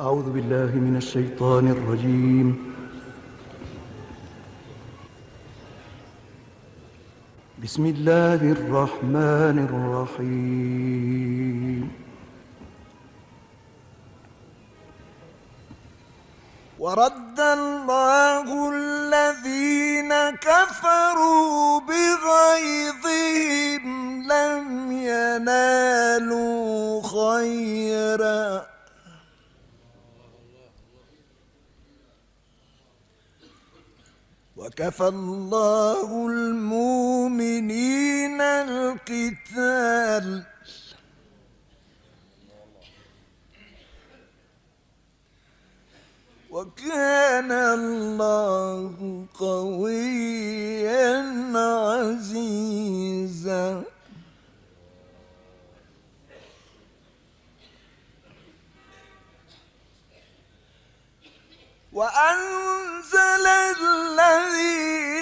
أعوذ بالله من الشيطان الرجيم. بسم الله الرحمن الرحيم. ورد الله الذين كفروا بغيظهم لم ينالوا خيرا. وكفى الله المؤمنين القتال. وكان الله قويا عزيزا. وأنزل الذين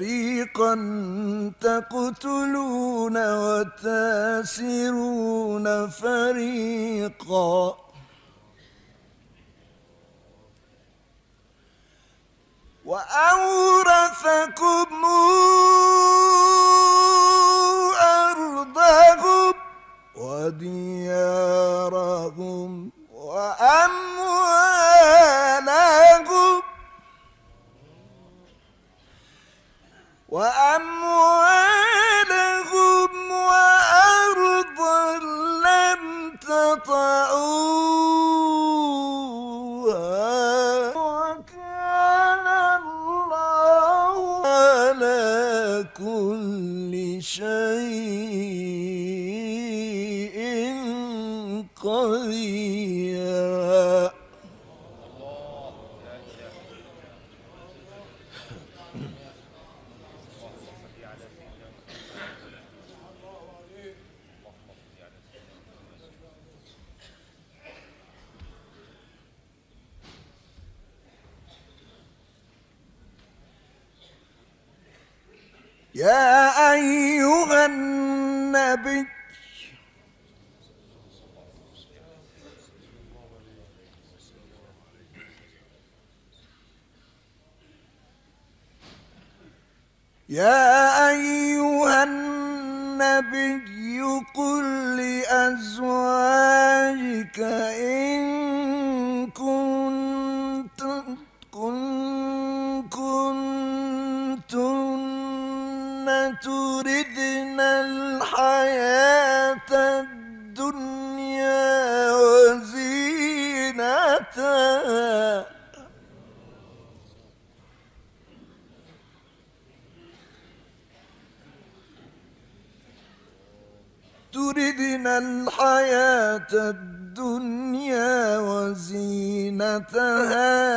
فريقا تقتلون وتاسرون فريقا. وأورثكم أرضهم وديارهم وأموالهم وأموالهم يا أيها النبي. يا أيها النبي قل لأزواجك إن الدنيا وزينتها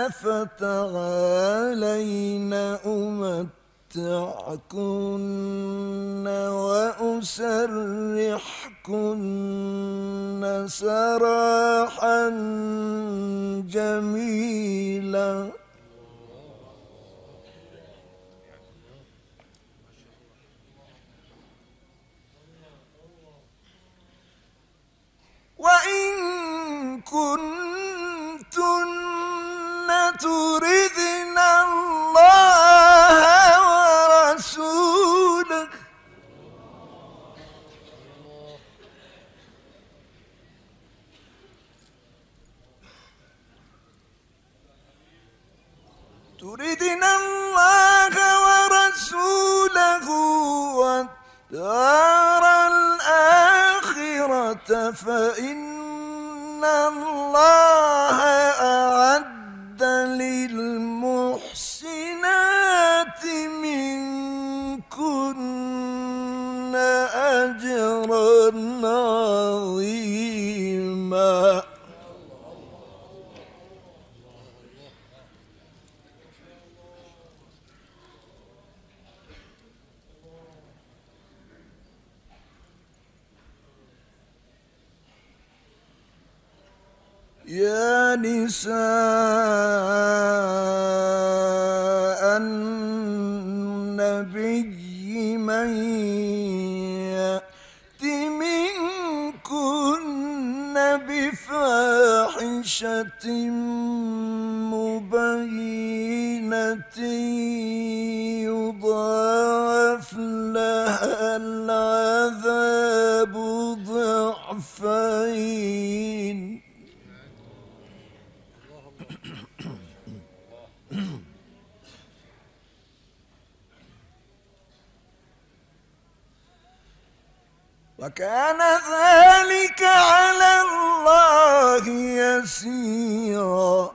فتعالين أمتعكن وأسرحكن سراحا جميلا. وإن كنتن تردن نساء النبي من يأت منكن بفاحشة وكان ذلك على الله يسيرا.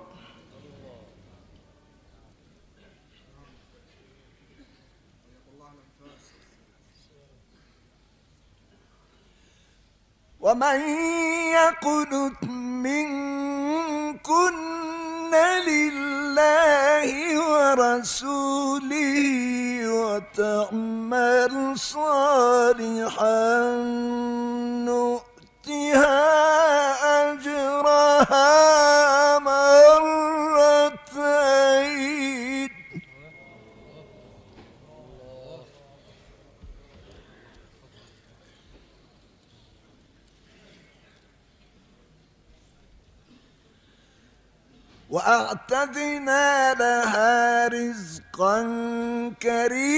ومن يقنت منكن لله ورسوله وتعمل صالحا نؤتها أجرها مرتين. وأعتدنا لها رزقا كريما.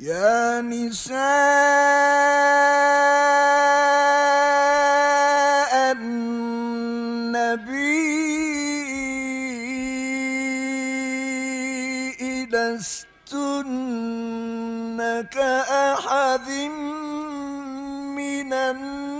يا نساء النبي لستن كأحد من النساء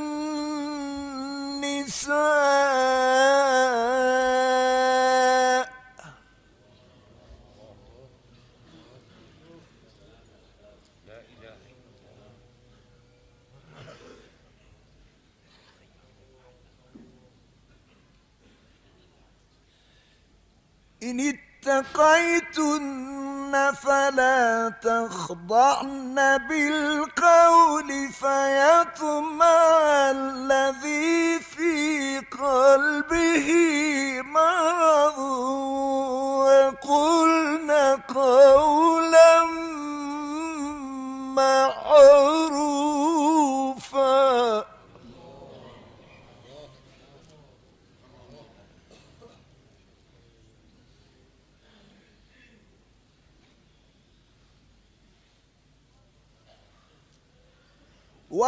إن اتقيتن فلا تخضعن بالقول فيطمع الذي في قلبه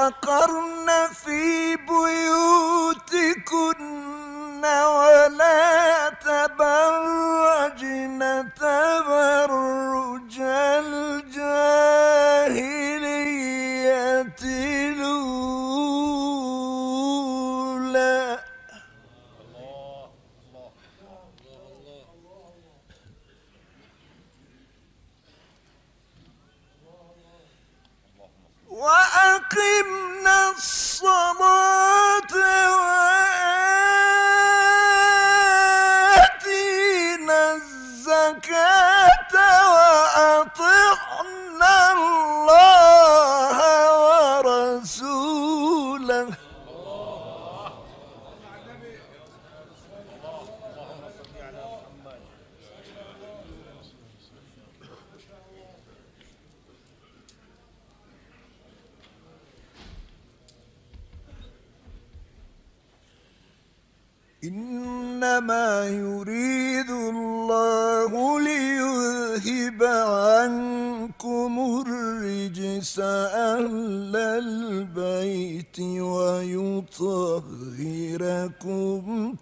وقرن que ليذهب عنكم الرجس أهل البيت ويطهركم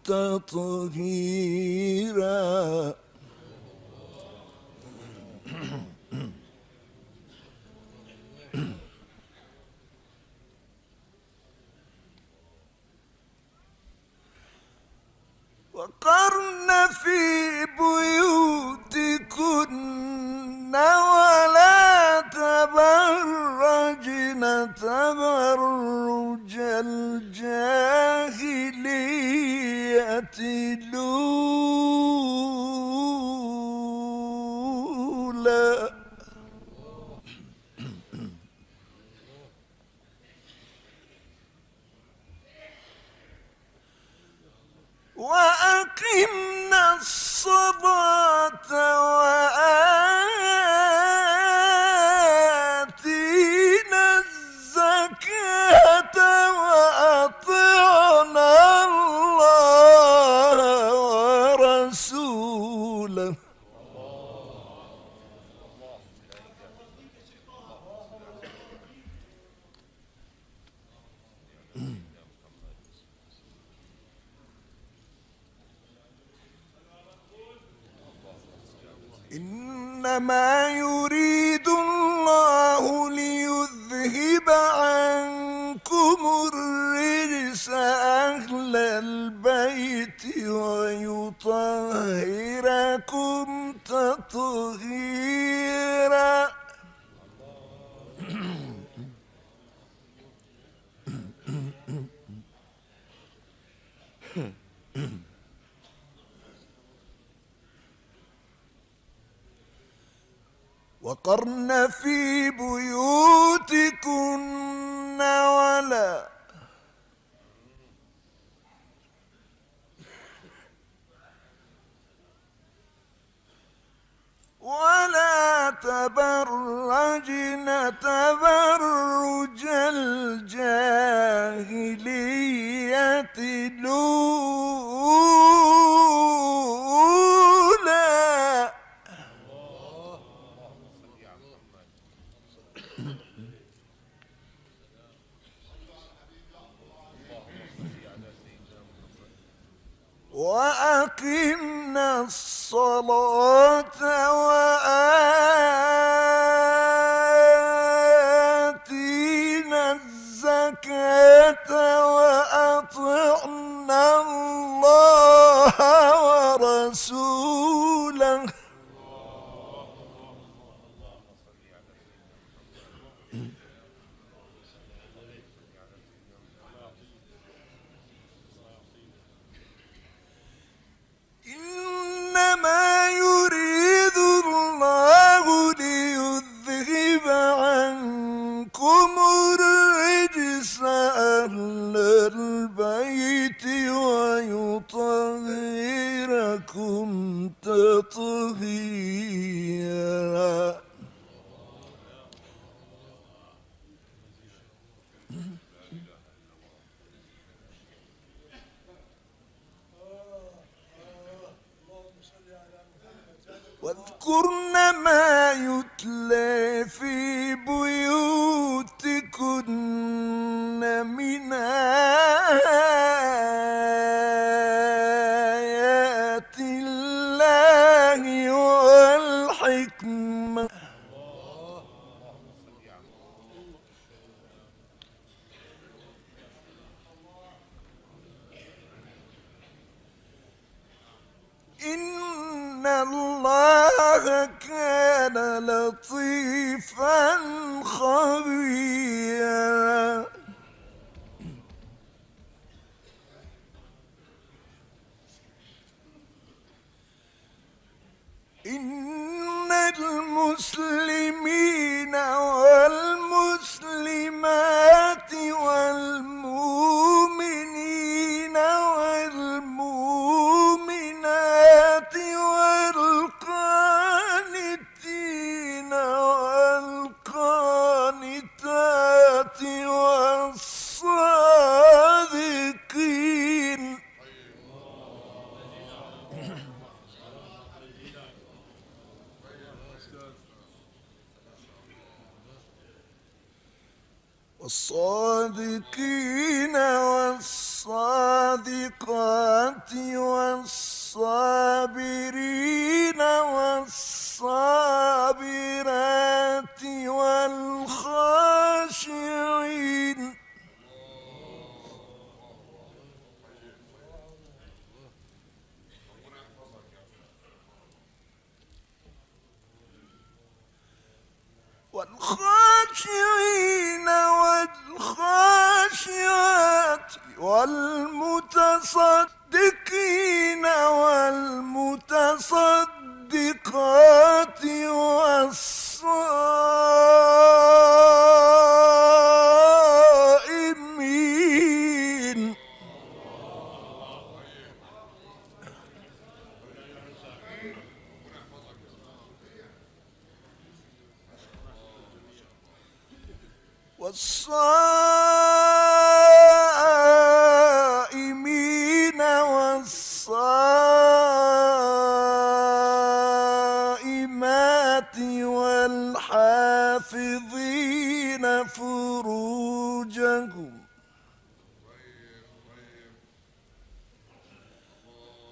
تطهيرا. وقرن في بيوتكن. إنما يريد الله ليذهب عنكم الرجس أهل البيت ويطهركم تطهيرا. وقرن في بيوتكن ولا ولا تبرجن تبرج الجاهلية الأولى وأقمنا الصلاة وآتينا واذكرن ما يتلى في بيوتكن من آيات الله والحكمة. إن الله 我最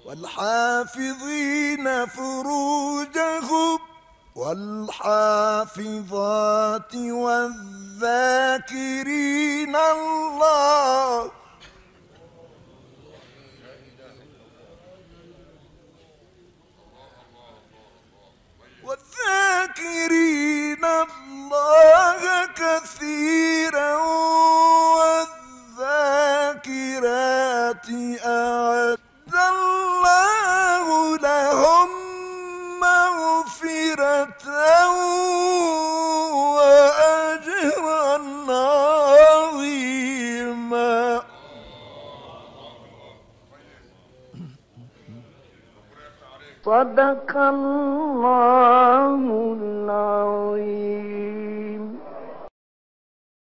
والحافظين فروجهم والحافظات والذاكرين الله. والذاكرين الله كثيرا صدق الله